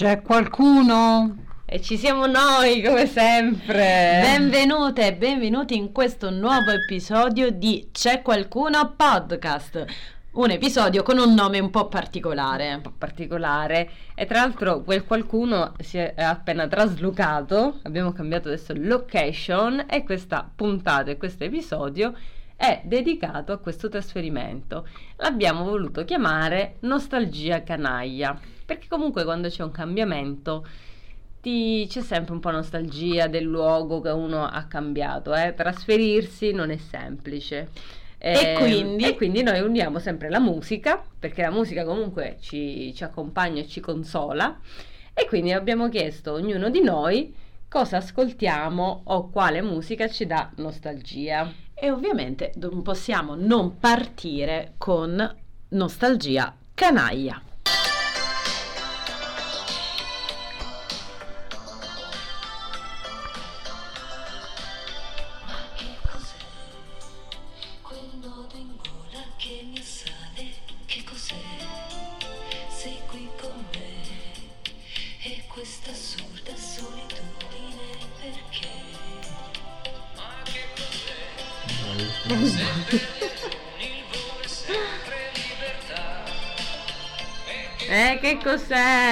C'è qualcuno? E ci siamo noi, come sempre. Benvenute e benvenuti in questo nuovo episodio di C'è qualcuno podcast. Un episodio con un nome un po' particolare. Un po' particolare. E tra l'altro quel qualcuno si è appena traslocato. Abbiamo cambiato adesso location e questa puntata e questo episodio è dedicato a questo trasferimento. L'abbiamo voluto chiamare Nostalgia Canaglia, perché comunque quando c'è un cambiamento ti, c'è sempre un po' nostalgia del luogo che uno ha cambiato, eh? trasferirsi non è semplice. E, e, quindi? e, quindi? noi uniamo sempre la musica, perché la musica comunque ci, ci accompagna e ci consola, e quindi abbiamo chiesto ognuno di noi cosa ascoltiamo o quale musica ci dà nostalgia. E ovviamente non possiamo non partire con nostalgia canaglia.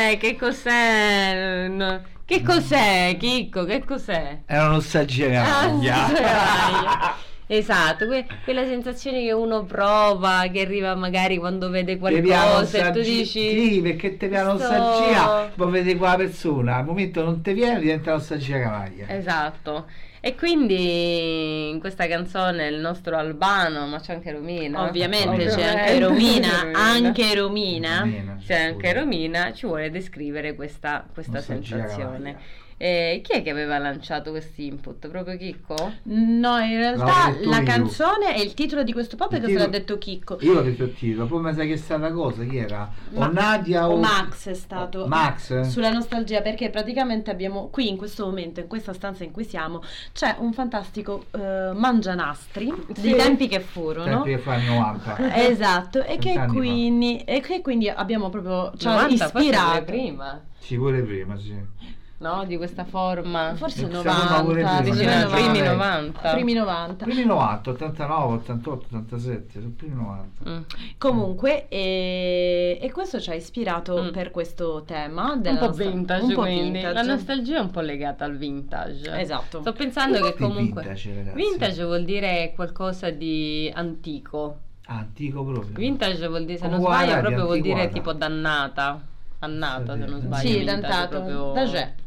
Cos'è? Che cos'è? Che cos'è, Chicco? Che cos'è? È una nostalgia. Ah, esatto, que- quella sensazione che uno prova, che arriva magari quando vede qualcosa e tu dici... Sì, perché ti viene sto... nostalgia, poi vedi quella persona, al momento non ti viene diventa nostalgia canaglia. Esatto. E quindi in questa canzone il nostro Albano, ma c'è anche Romina. Ovviamente, Ovviamente. c'è anche Romina, anche Romina. Romina c'è anche Romina, ci vuole descrivere questa, questa sensazione. Eh, chi è che aveva lanciato questo input? Proprio Chicco? No, in realtà la canzone è il titolo di questo pop che se l'ha detto Chicco. Io ho detto il titolo, poi mi sa che è stata cosa, chi era? Ma, o Nadia o... Max è stato. Max? Sulla nostalgia, perché praticamente abbiamo qui in questo momento, in questa stanza in cui siamo, c'è un fantastico uh, mangianastri sì. dei tempi che furono. Tempi che fa 90. esatto, e che, quindi, e che quindi abbiamo proprio ci ha ispirato. prima. Ci vuole prima, sì no? Di questa forma. Forse 90, prima, prima, primi 90. Primi 90. Primi 90, 89, 88, 87, sono primi 90. Mm. Comunque, e, e, questo ci ha ispirato mm. per questo tema. un po' vintage, un po vintage. La nostalgia è un po' legata al vintage. Esatto. Sto pensando che comunque... Vintage, vintage vuol dire qualcosa di antico. antico proprio. Vintage vuol dire, se non sbaglio, proprio vuol dire tipo dannata. Annata, se non sbaglio. Sì, dantato. Proprio... Da.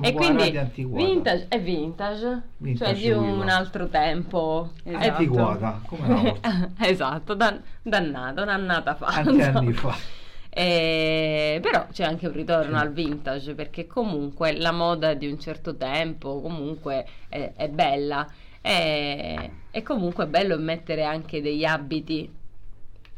E quindi vintage è vintage, vintage cioè di un altro tempo. Esatto. Antiquata, come esatto, dan- dannata, un'annata fa. Tanti anni fa. Eh, però c'è anche un ritorno sì. al vintage perché comunque la moda di un certo tempo comunque è, è bella e, e comunque è bello mettere anche degli abiti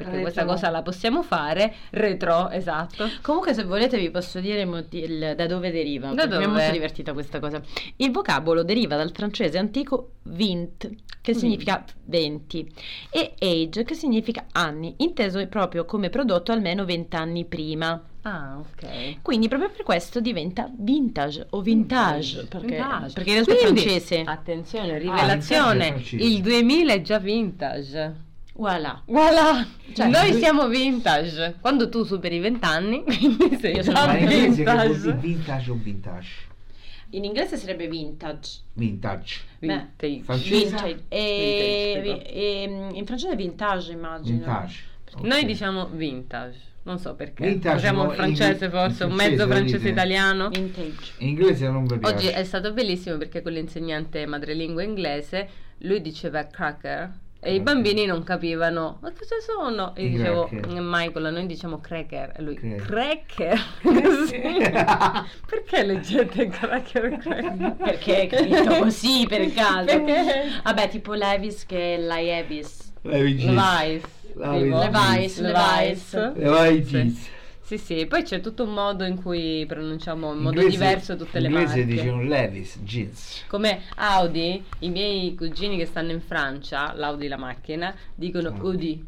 perché retro. questa cosa la possiamo fare, retro, esatto. Comunque se volete vi posso dire il, da dove deriva, da dove? mi è molto divertita questa cosa. Il vocabolo deriva dal francese antico vint, che significa 20, e age, che significa anni, inteso proprio come prodotto almeno 20 anni prima. Ah, ok. Quindi proprio per questo diventa vintage o vintage, vintage perché, vintage. perché in realtà Quindi, è francese. Attenzione, rivelazione, ah, il 2000 è già vintage. Voilà. voilà. Cioè, noi siamo vintage. Quando tu superi i vent'anni, sei Io già vintage. vintage o vintage? In inglese sarebbe vintage. Vintage. Vintage. vintage. E, vintage e, in francese vintage, immagino. Vintage. Okay. Noi diciamo vintage. Non so perché. Vintage, Usiamo il francese in, forse, in un mezzo francese italiano. Vintage. In inglese non piace. Oggi è stato bellissimo perché con l'insegnante madrelingua inglese lui diceva cracker e i bambini non capivano, ma cosa sono? E dicevo, cracker. Michael, noi diciamo cracker. E lui, cracker? cracker? Perché leggete cracker, cracker? Perché è scritto così per caso. Perché? Vabbè, tipo Levis che è Laevis. Levis. Levis. Levis. Levis. Sì, sì, poi c'è tutto un modo in cui pronunciamo in modo inglese, diverso tutte le marche. In inglese dicono Levis, jeans. Come Audi, i miei cugini che stanno in Francia, l'Audi la macchina, dicono Audi.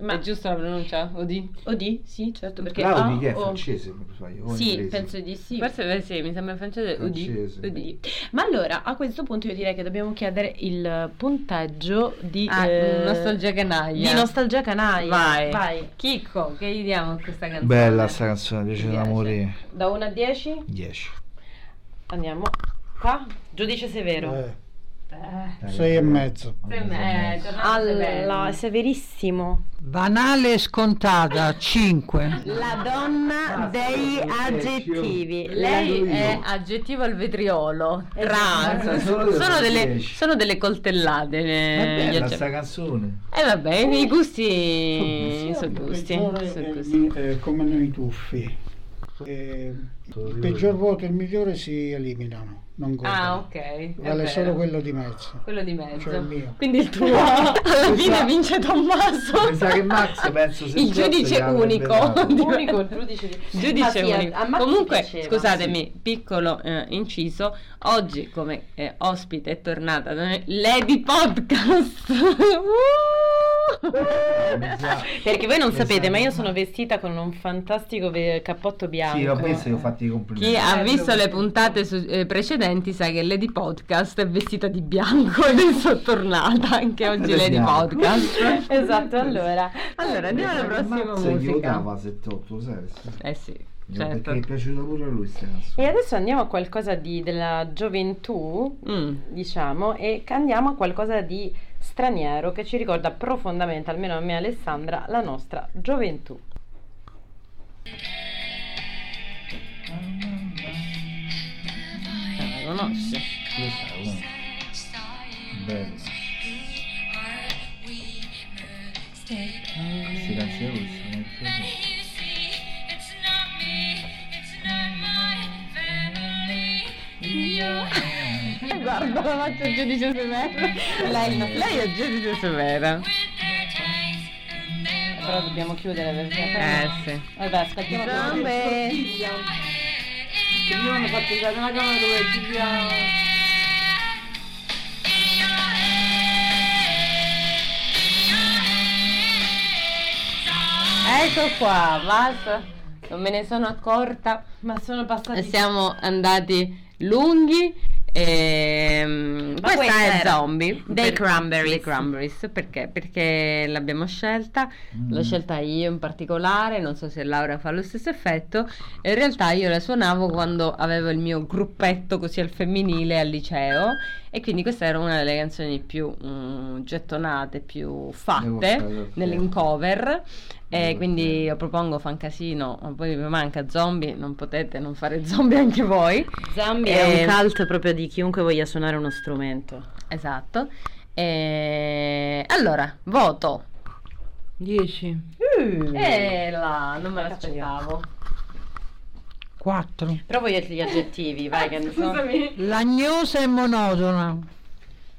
Ma è giusta la pronuncia? Odi? Odi, sì, certo, perché Claudi ah, che è o... francese, mi sbaglio. Sì, inglese. penso di sì. Forse sì, mi sembra francese, francese. Odi. Ma allora, a questo punto io direi che dobbiamo chiedere il punteggio di ah, eh, Nostalgia Canaglia. Di Nostalgia Canaglia. Vai. Vai. Chicco, che gli diamo a questa canzone? Bella sta canzone, piace da morire. Da 1 a 10? 10. Andiamo qua, giudice severo. Eh. Eh. Sei e mezzo. Sei e mezzo. Allora, severissimo. Banale e scontata, 5. La donna dei aggettivi. Lei è aggettivo al vetriolo. Tra. Sono delle, sono delle coltellate. Eh, bella sta canzone. E eh, vabbè, i gusti sono gusti. Sono gusti. Eh, come noi tuffi. Eh, il peggior voto e il migliore si eliminano non. Ah, ok. Vale solo quello di mezzo. Quello di mezzo. Cioè il mio. Quindi il tuo alla fine vince Tommaso. Mi sa che Max penso il giudice unico. unico il giudice, giudice sì, unico. Comunque, diceva, scusatemi, sì. piccolo eh, inciso, oggi come eh, ospite è tornata Lady Podcast. Perché voi non sapete, ma io sono vestita con un fantastico cappotto bianco. Sì, ho visto, ho fatto i complimenti. Chi ha visto le puntate su, eh, precedenti sa che Lady Podcast è vestita di bianco ed è tornata anche oggi Lady Podcast. esatto, allora. Allora andiamo alla prossima musica. Ma 78, sai? Eh sì. Certo. Perché è piaciuto pure a lui E adesso andiamo a qualcosa di, della gioventù, mm. diciamo, e andiamo a qualcosa di straniero che ci ricorda profondamente, almeno a me Alessandra, la nostra gioventù. Ah, la conosci? Bello. Silenzioso. Guarda, la faccio il giudice severa. Lei, lei è il giudice severa. Però dobbiamo chiudere perché... Eh sì. Vabbè, aspettiamo Zambe. Io hanno fatto usare una camera dove Giulia... Ecco qua, basta. Non me ne sono accorta. Ma sono passati. Siamo andati lunghi. E, ehm, questa, questa è Zombie dei Cranberries. Dei Cranberries perché? Perché l'abbiamo scelta, mm. l'ho scelta io in particolare, non so se Laura fa lo stesso effetto. In realtà io la suonavo quando avevo il mio gruppetto così al femminile al liceo e quindi questa era una delle canzoni più mm, gettonate, più fatte nell'incover e quindi io propongo fan casino, poi mi manca zombie, non potete non fare zombie anche voi. Zombie e... è un cult proprio di chiunque voglia suonare uno strumento. Esatto. E... Allora, voto. 10. Uh, e là, non me l'aspettavo. 4. Però voglio gli aggettivi, vai che Scusami. Lagnosa e monotona.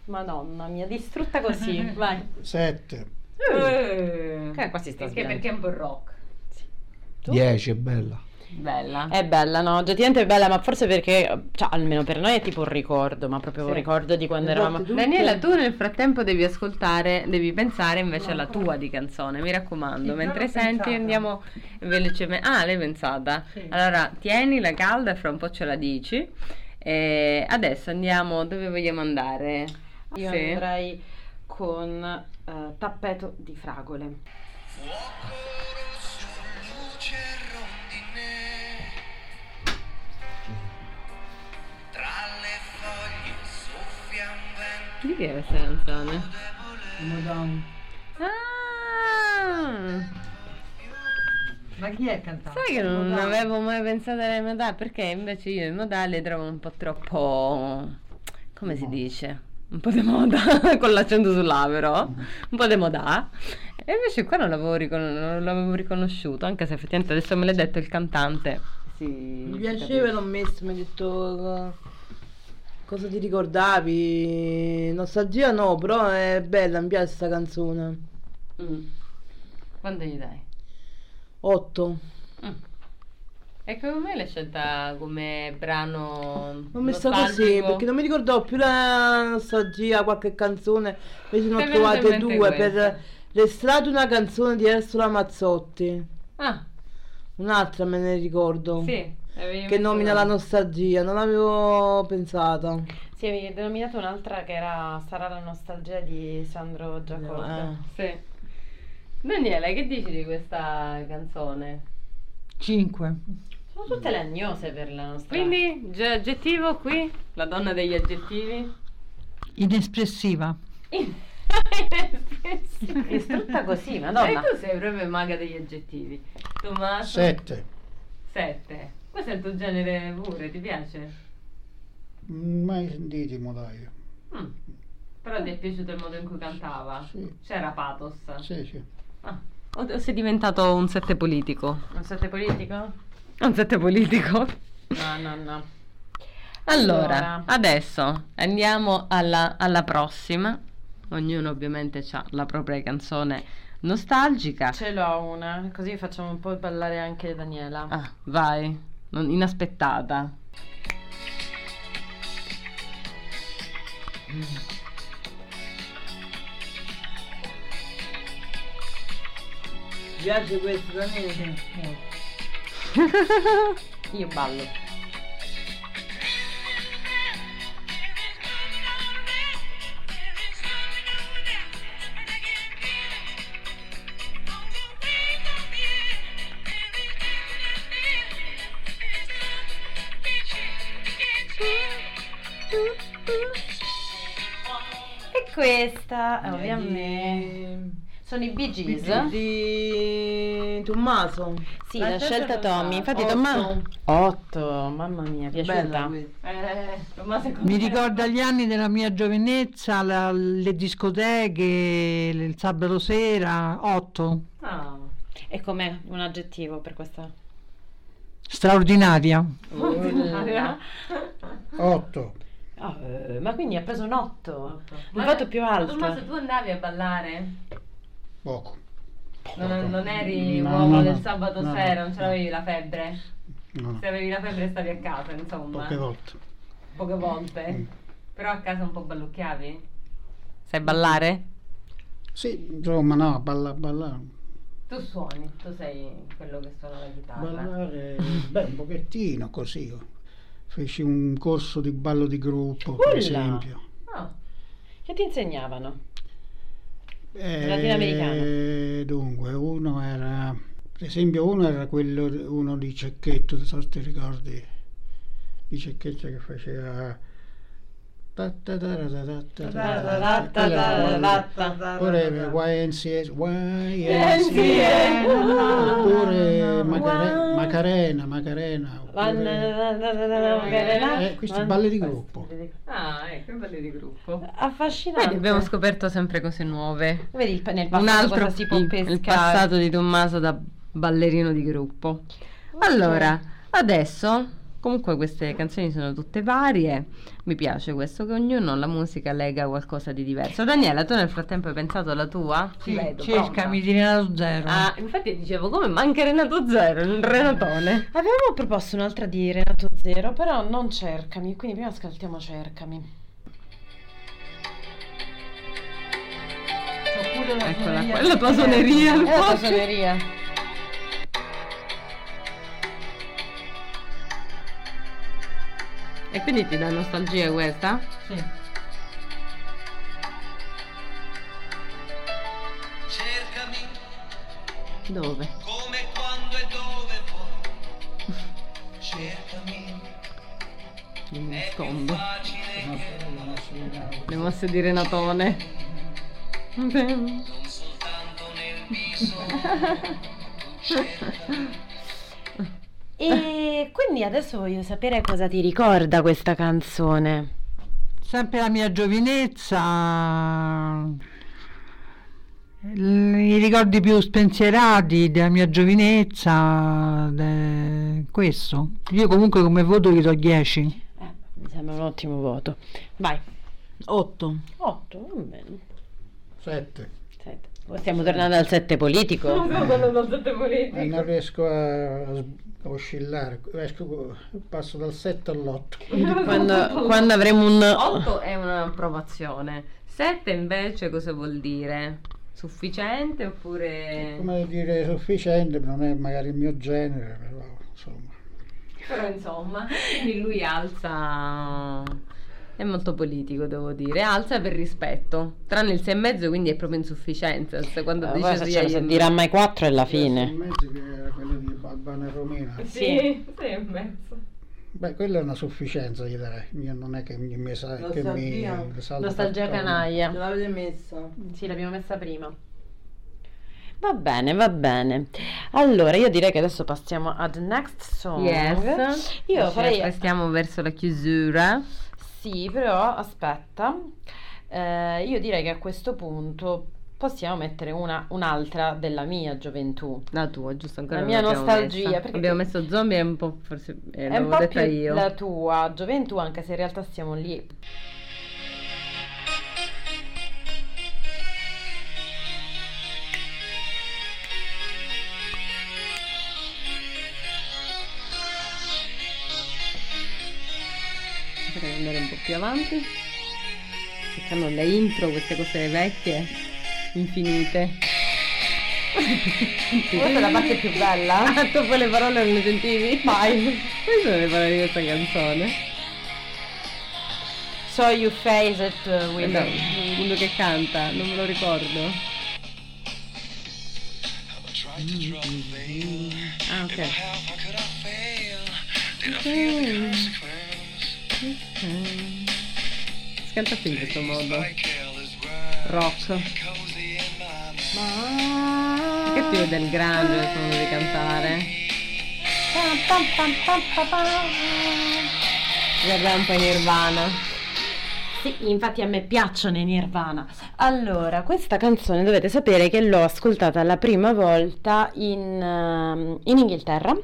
Madonna mia, distrutta così, vai. 7. Eh. Che qua si sta perché, perché è un po' rock. 10 è bella. Bella. È bella, no? Oggettivamente è bella, ma forse perché, cioè, almeno per noi è tipo un ricordo, ma proprio sì. un ricordo di quando esatto, eravamo. Daniela, tu nel frattempo devi ascoltare, devi pensare invece alla tua di canzone, mi raccomando. Sì, Mentre senti pensata. andiamo velocemente. Ah, l'hai pensata? Sì. Allora, tieni la calda e fra un po' ce la dici. E adesso andiamo, dove vogliamo andare? Io sì. andrei con uh, tappeto di fragole. Di che è questa canzone? Madonna. Ah! Ma chi è cantante? Sai che non modale. avevo mai pensato alle modali perché invece io i modali trovo un po' troppo come si dice? un po' di moda, con l'accento sull'A però, un po' di moda. E invece qua non l'avevo, ricon- non l'avevo riconosciuto, anche se effettivamente adesso me l'ha detto il cantante. Sì, mi piaceva, l'ho messo, mi ha detto cosa ti ricordavi? Nostalgia no, però è bella, mi piace questa canzone. Mm. Quanto gli dai? 8. Mm. E come l'hai scelta come brano? Non mi sta così, perché non mi ricordavo più la nostalgia, qualche canzone, invece ne ho trovate due per, L'estrato una canzone di Ursula Mazzotti. Ah. Un'altra me ne ricordo. Sì. Che nomina la nostalgia, non l'avevo pensata. Sì, avevi denominato un'altra che era Sarà la nostalgia di Sandro Giacomo. No, eh. Sì. Daniele, che dici di questa canzone? 5. Sono tutte lagnose per la nostra. Quindi, aggettivo qui? La donna degli aggettivi? Inespressiva. Inespressiva. Istrutta così, madonna. E tu sei proprio maga degli aggettivi. Tommaso? 7. 7. Questo è il tuo genere pure, ti piace? Mai sentito i modaio. Mm. Però ti è piaciuto il modo in cui cantava? Sì. C'era pathos? Sì, sì. Ah. O sei diventato un sette politico? Un sette politico? Un sette politico? No, no, no. Allora, allora. adesso andiamo alla, alla, prossima. Ognuno ovviamente ha la propria canzone nostalgica. Ce l'ho una, così facciamo un po' ballare anche Daniela. Ah, vai, non, inaspettata. Mm. piace questo da me? Io ballo. Questa ovviamente sono i Bee Gees. Di Tommaso. Sì, la, la scelta Tommy. Infatti Tommaso... 8, mamma mia, piaciuta. Eh, Mi ricorda gli anni della mia giovinezza, la, le discoteche, il sabato sera, 8. Ah. E com'è un aggettivo per questa? Straordinaria. Straordinaria. 8. Oh, eh, ma quindi ha preso un 8. Un voto più alto. Tommaso, tu andavi a ballare? Poco. Non, non eri no, uomo no, del sabato no, sera, non ce l'avevi la febbre? Se avevi la febbre stavi a casa, insomma. Poche volte. Poche volte? Mm. Però a casa un po' ballucchiavi? Sai ballare? Sì, insomma no, balla, ballare. Tu suoni, tu sei quello che suona la chitarra. Ballare, beh, un pochettino così. Feci un corso di ballo di gruppo, Ulla. per esempio. Ah. Che ti insegnavano? Eh, Latinoamericano. Dunque, uno era, per esempio, uno era quello uno di Cecchetto, non so se ti ricordi, di Cecchetto che faceva Oppure YNCS, YNCS, oppure Macarena, Macarena, eh, questi balli di gruppo. Ah, ecco, balli di gruppo. Affascinante. Vedi, abbiamo scoperto sempre cose nuove. Vedi nel passato Un altro si può pescare. Il passato di Tommaso da ballerino di gruppo. Allora, adesso Comunque queste canzoni sono tutte varie, mi piace questo che ognuno alla musica lega qualcosa di diverso. Daniela, tu nel frattempo hai pensato alla tua? Sì, vedo, cercami di Renato Zero. Ah, infatti dicevo come manca Renato Zero, un Renatone. Avevamo proposto un'altra di Renato Zero, però non cercami, quindi prima ascoltiamo cercami. Eccola qua, la tua suoneria. La tua suoneria. E quindi ti dà nostalgia questa? Sì. Cercami. Dove? Come, quando e dove vuoi. Cercami. Mi nascondo. Le mosse di Renatone. Non soltanto nel viso. E quindi adesso voglio sapere cosa ti ricorda questa canzone. Sempre la mia giovinezza, i ricordi più spensierati della mia giovinezza, de... questo. Io comunque come voto gli do 10. Eh, mi sembra un ottimo voto. Vai. 8. 8, va bene. 7. Stiamo tornando al 7 politico. No, Stiamo tornando al 7 politico. Eh, non riesco a oscillare, esco, passo dal 7 all'8. Quando, quando avremo un 8 è un'approvazione, 7 invece cosa vuol dire? Sufficiente oppure... Come dire sufficiente, non è magari il mio genere, però insomma. Però insomma, quindi lui alza... È molto politico, devo dire. Alza per rispetto. Tranne il 6 e mezzo, quindi è proprio insufficienza. Quando eh, dice se, se dirà mai 4 è la fine. Il 6 e mezzo che era quello di Balbana e Romina. Sì, 6 e mezzo. Beh, quella è una sufficienza, gli direi. Io non è che mi, mi sa, che mi salta Nostalgia canaglia. Ce l'avete messa? Sì, l'abbiamo messa prima. Va bene, va bene. Allora, io direi che adesso passiamo ad next song. Yes. Io Ci farei... Stiamo verso la chiusura. Sì, però aspetta. Eh, io direi che a questo punto possiamo mettere una, un'altra della mia gioventù. La tua, giusto? Ancora la mia nostalgia. Messa. Abbiamo messo zombie è un po' forse eh, è un po' più io. la tua gioventù, anche se in realtà siamo lì. Potrei andare un po' più avanti. Perché hanno le intro, queste cose vecchie infinite. Questa è la parte più bella. Ah, tu poi le parole non le sentivi? Mai. Queste sono le parole di questa canzone. So you face it uh, with no, uno che canta, non me lo ricordo. Ah, ok. okay. Scanta in questo modo rock. Ma... Che più del grande il modo di cantare? Guarda un po' in Nirvana. Sì, infatti a me piacciono i Nirvana. Allora, questa canzone dovete sapere che l'ho ascoltata la prima volta in, uh, in Inghilterra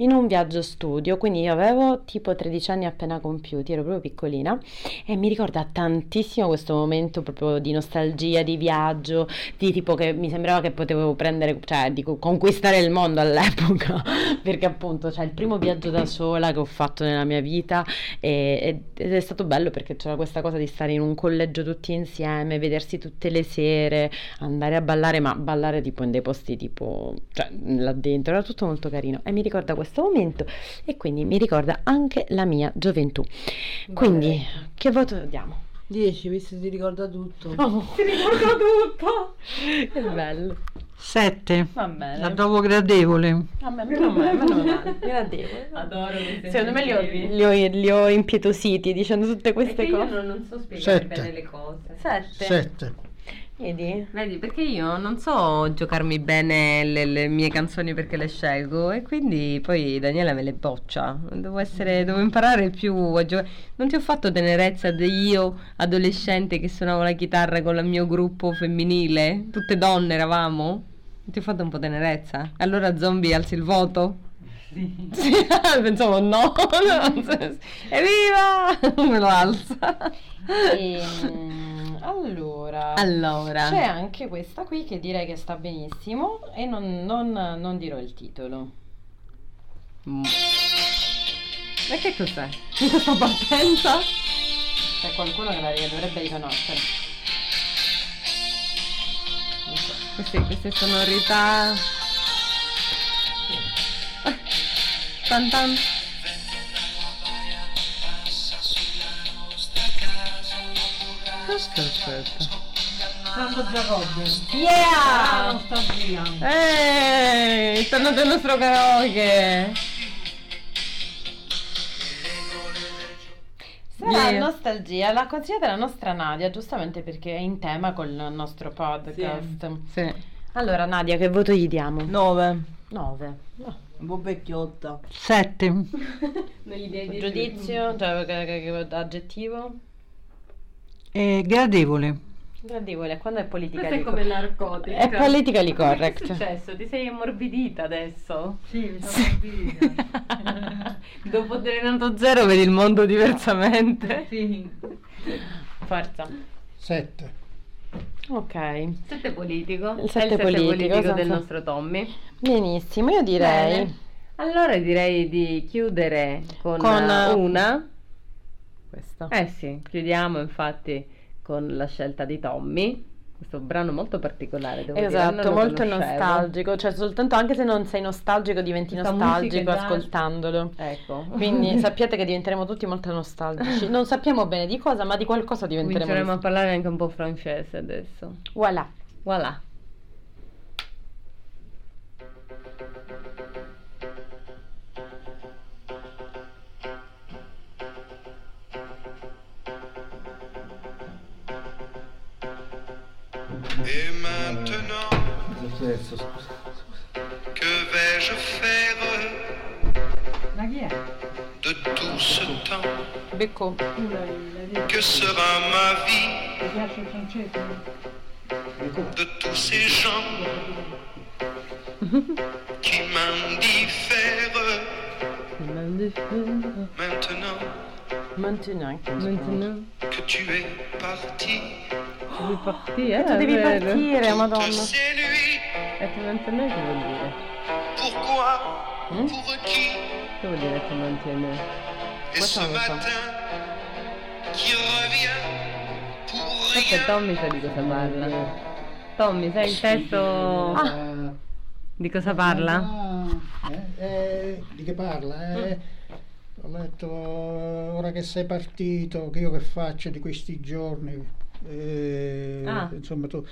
in un viaggio studio, quindi io avevo tipo 13 anni appena compiuti, ero proprio piccolina e mi ricorda tantissimo questo momento proprio di nostalgia, di viaggio, di tipo che mi sembrava che potevo prendere, cioè dico conquistare il mondo all'epoca, perché appunto cioè il primo viaggio da sola che ho fatto nella mia vita e, ed è stato bello perché c'era questa cosa di stare in un collegio tutti insieme, vedersi tutte le sere, andare a ballare, ma ballare tipo in dei posti tipo, cioè là dentro, era tutto molto carino. E mi ricorda questo questo momento e quindi mi ricorda anche la mia gioventù. Quindi, che voto diamo? 10, visto che ti ricorda tutto. Oh, ti ricorda tutto! che bello. 7. Va bene. La trovo gradevole. Vabbè, meno male, meno male. Gradevole. Adoro queste Secondo me li ho, li, ho, li ho, impietositi dicendo tutte queste Perché cose. Io non, non so spiegare bene le cose. 7. 7. Vedi? Vedi, perché io non so giocarmi bene le, le, mie canzoni perché le scelgo e quindi poi Daniela me le boccia. Devo, essere, devo imparare più a giocare. Non ti ho fatto tenerezza di io, adolescente, che suonavo la chitarra con il mio gruppo femminile? Tutte donne eravamo? Non ti ho fatto un po' tenerezza? Allora zombie alzi il voto? Sì. sì. Pensavo no, evviva! Me lo alza. E, ehm, allora, allora, c'è anche questa qui che direi che sta benissimo e non, non, non dirò il titolo. Mm. Ma che cos'è? Questa partenza? C'è qualcuno che la dovrebbe riconoscere. So. Queste, queste sonorità. Tan tan. Aspetta, aspetta. Santo Giacobbe. Yeah! nostalgia. Ehi, tornato il nostro karaoke. Sarà yeah. nostalgia, l'ha consigliata la nostra Nadia, giustamente perché è in tema col nostro podcast. Sì. sì. Allora, Nadia, che voto gli diamo? 9. 9. No. Un po' vecchiotta. 7. Giudizio, cioè, che, che, che, aggettivo? È gradevole. Gradevole, quando è politica Questo è come narcotica. È politically correct. Che è successo? Ti sei ammorbidita adesso? Sì, mi sono ammorbidita. Dopo Telenato Zero vedi il mondo diversamente. Sì. Forza. 7. Ok. 7 politico. Il 7 politico, politico senza... del nostro Tommy. Benissimo, io direi... Bene. Allora direi di chiudere con, con una questo. Eh sì, chiudiamo infatti con la scelta di Tommy. questo brano molto particolare. Devo esatto, dire, molto nostalgico, cioè soltanto anche se non sei nostalgico diventi Questa nostalgico ascoltandolo. Ecco. Quindi sappiate che diventeremo tutti molto nostalgici. Non sappiamo bene di cosa, ma di qualcosa diventeremo. cominceremo a parlare anche un po' francese adesso. Voilà. Voilà. Et maintenant, que vais-je faire de tout ce temps. Que sera ma vie de tous ces gens qui m'indiffèrent maintenant Maintenant. Maintenant, que tu es parti devi partire, Tu eh, devi vero? partire, madonna. E tu maintenant che vuol dire? Pourquoi Hmm? Pour qui Che vuol dire tu? Et Questo ce matin qui revient pour rien. Tommy sa di cosa parla. Tommy, sai il testo Ah. di cosa parla? Ah, eh, eh, di che parla? Eh, Ho letto ora che sei partito, che io che faccio di questi giorni. Eh, Ah. Insomma, tu.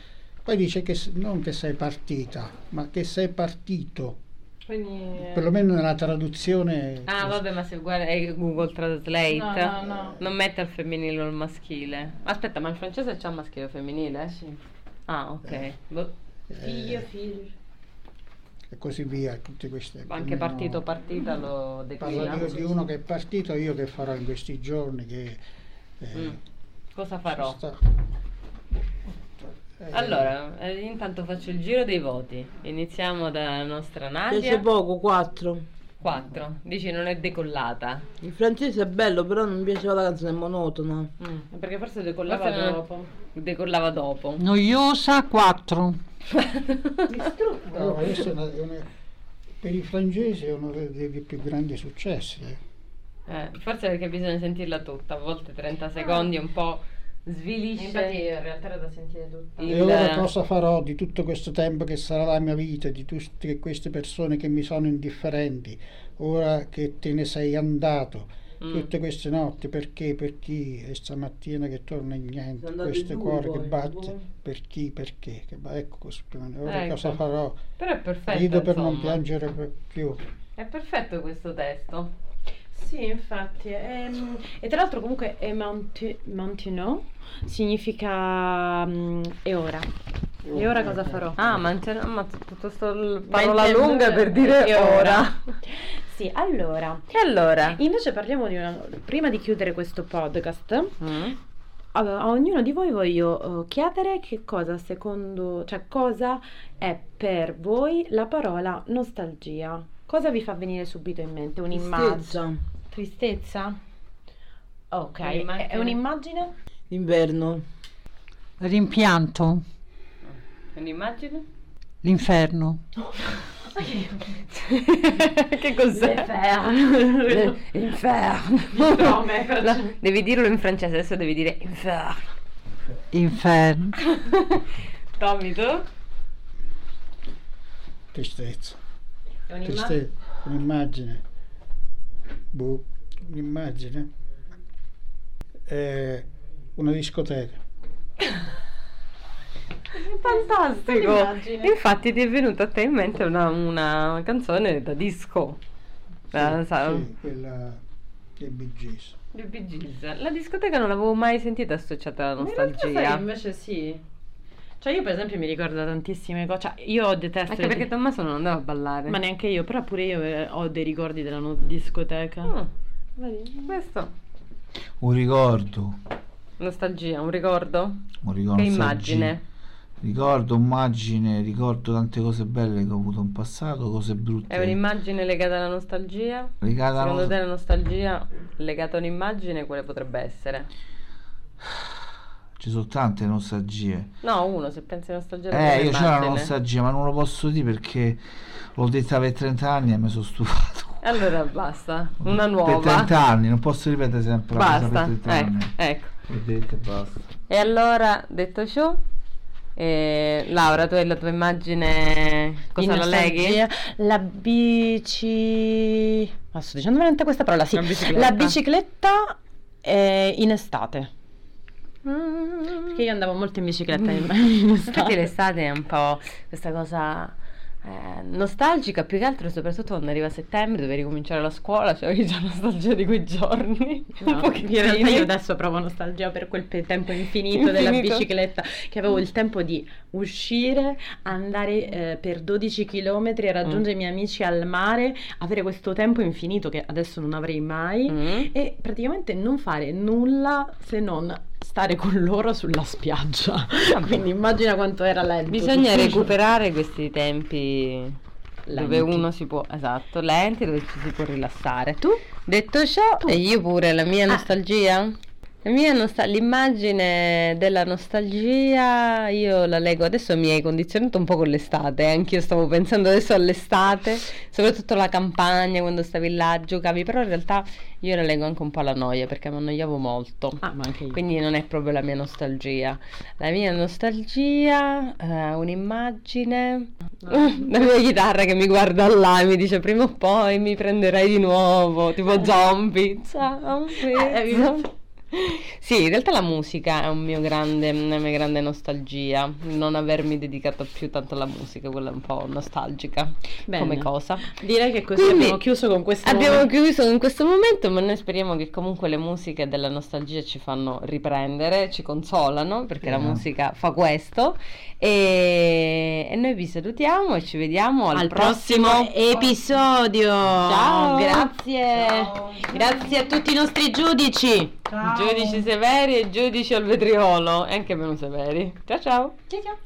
Poi dice che non che sei partita, ma che sei partito. Quindi... Perlomeno nella traduzione. Ah, vabbè, ma se guarda è Google Translate No, no, no. non mette al femminile o al maschile. Aspetta, ma in francese c'è maschile o femminile? Sì. Ah, ok. Boh, Figlio, figlio. E così via, tutte queste. anche partito partita lo declina. di, di uno che è partito, io che farò in questi giorni. Che, eh, Mm. Cosa farò? eh, Allora, eh, intanto faccio il giro dei voti. Iniziamo dalla nostra Piace Nadia. poco, 4. 4. Dici non è decollata. Il francese è bello, però non mi piaceva la canzone, è monotona. Mm. Perché forse decollava Forse dopo. Decollava dopo. Noiosa 4. Distrutto. È una- una- per i francesi è uno dei, dei più grandi successi. Eh. Forse perché bisogna sentirla tutta, a volte 30 secondi un po' svilisce. Infatti in realtà era da sentire tutta. Il- E ora cosa farò di tutto questo tempo che sarà la mia vita, di tutte queste persone che mi sono indifferenti, ora che te ne sei andato, Mm. tutte queste notti, perché, per chi, e stamattina che torna in niente, questo cuore che batte, per chi, perché, che va- ecco così, ora Ecco. cosa farò? Però è perfetto. Rido per non insomma. piangere per- più. È perfetto questo testo. Sì, infatti. ehm, e tra l'altro comunque è Monti- Montenot significa mm, e ora. E ora cosa farò? Ah, ma, c'è, ma tutto sto parola lunga per dire e ora. Sì, allora. E allora? Invece parliamo di una... Prima di chiudere questo podcast, Mm? a, a ognuno di voi voglio eh, chiedere che cosa secondo... cioè cosa è per voi la parola nostalgia. Cosa vi fa venire subito in mente? Un'immagine? Tristezza. Ok, Un'immagine? è un'immagine? Inverno. Rimpianto, Un'immagine? l'inferno. che cos'è? Inferno. No, ma è No, devi dirlo in francese, adesso devi dire inferno. Inferno. Tommy, tu? Tristezza. È un'immagine? Tristezza. Un'immagine. Boh, un'immagine. Eh, una discoteca. Fantastico! Infatti ti è venuta a te in mente una, una canzone da disco. Sì, sa- sì, quella dei Bee Gees. dei Bee Gees. La discoteca non l'avevo mai sentita associata alla nostalgia. sai, invece sì. Cioè io per esempio mi ricordo tantissime cose, cioè io detesto... Anche perché Tommaso non andava a ballare. Ma neanche io, però pure io eh, ho dei ricordi della no- discoteca. Mm, Vedi? questo. Un ricordo, Nostalgia, un ricordo? un ricordo Che immagine? Ricordo, immagine, ricordo tante cose belle che ho avuto in passato, cose brutte. È un'immagine legata alla nostalgia? Legata alla Secondo nos- te la nostalgia legata a un'immagine quale potrebbe essere? Ci sono tante nostalgie. No, uno, se pensi a nostalgia Eh, io c'ho una nostalgia, ma non lo posso dire perché l'ho detta per 30 anni e mi sono stufato. Allora basta, una Per nuova. 30 anni, non posso ripetere sempre la cosa Basta, per 30 ecco, anni. ecco. L'ho detta e basta. E allora, detto ciò, Eh, Laura, tu hai la tua immagine, cosa In la leghi? La bici... Ma sto dicendo veramente questa parola, sì. La bicicletta. La bicicletta eh, in estate. Perché io andavo molto in bicicletta in, in estate. l'estate è un po' questa cosa eh, nostalgica, più che altro soprattutto quando arriva settembre dove ricominciare la scuola, cioè io già nostalgia di quei giorni. No, un pochettino. in realtà io adesso provo nostalgia per quel pe- tempo infinito, della Infinito. bicicletta, che avevo il tempo di uscire, andare eh, per 12 km, raggiungere i miei amici al mare, avere questo tempo infinito che adesso non avrei mai Mm. e praticamente non fare nulla se non stare con loro sulla spiaggia. Quindi immagina quanto era lento. Bisogna recuperare questi tempi dove Lenti. uno si può, esatto, lenti, dove ci si può rilassare. Tu? Detto ciò, e io pure la mia Ah. La mia nostal- l'immagine della nostalgia io la leggo adesso mi hai condizionato un po' con l'estate, eh, anche io stavo pensando adesso all'estate, soprattutto la campagna quando stavi là, giocavi, però in realtà io la leggo anche un po' alla noia perché mi annoiavo molto. Ah, ma anche io. Quindi non è proprio la mia nostalgia. La mia nostalgia, eh, un'immagine, la mia chitarra che mi guarda là e mi dice prima o poi mi prenderai di nuovo, tipo zombie. Ciao. Eh, zombie. Sì, in realtà la musica è un mio grande, una mia grande nostalgia, non avermi dedicato più tanto alla musica, quella è un po' nostalgica Bene. come cosa. Direi che così Quindi abbiamo chiuso con questo Abbiamo momento. chiuso in questo momento, ma noi speriamo che comunque le musiche della nostalgia ci fanno riprendere, ci consolano, perché la Sì. musica fa questo. E, e noi vi salutiamo e ci vediamo al, al prossimo episodio. Ciao. Grazie. Grazie a tutti i nostri giudici. Giudici severi e giudici al vetriolo, e anche meno severi. Ciao ciao! Ciao ciao.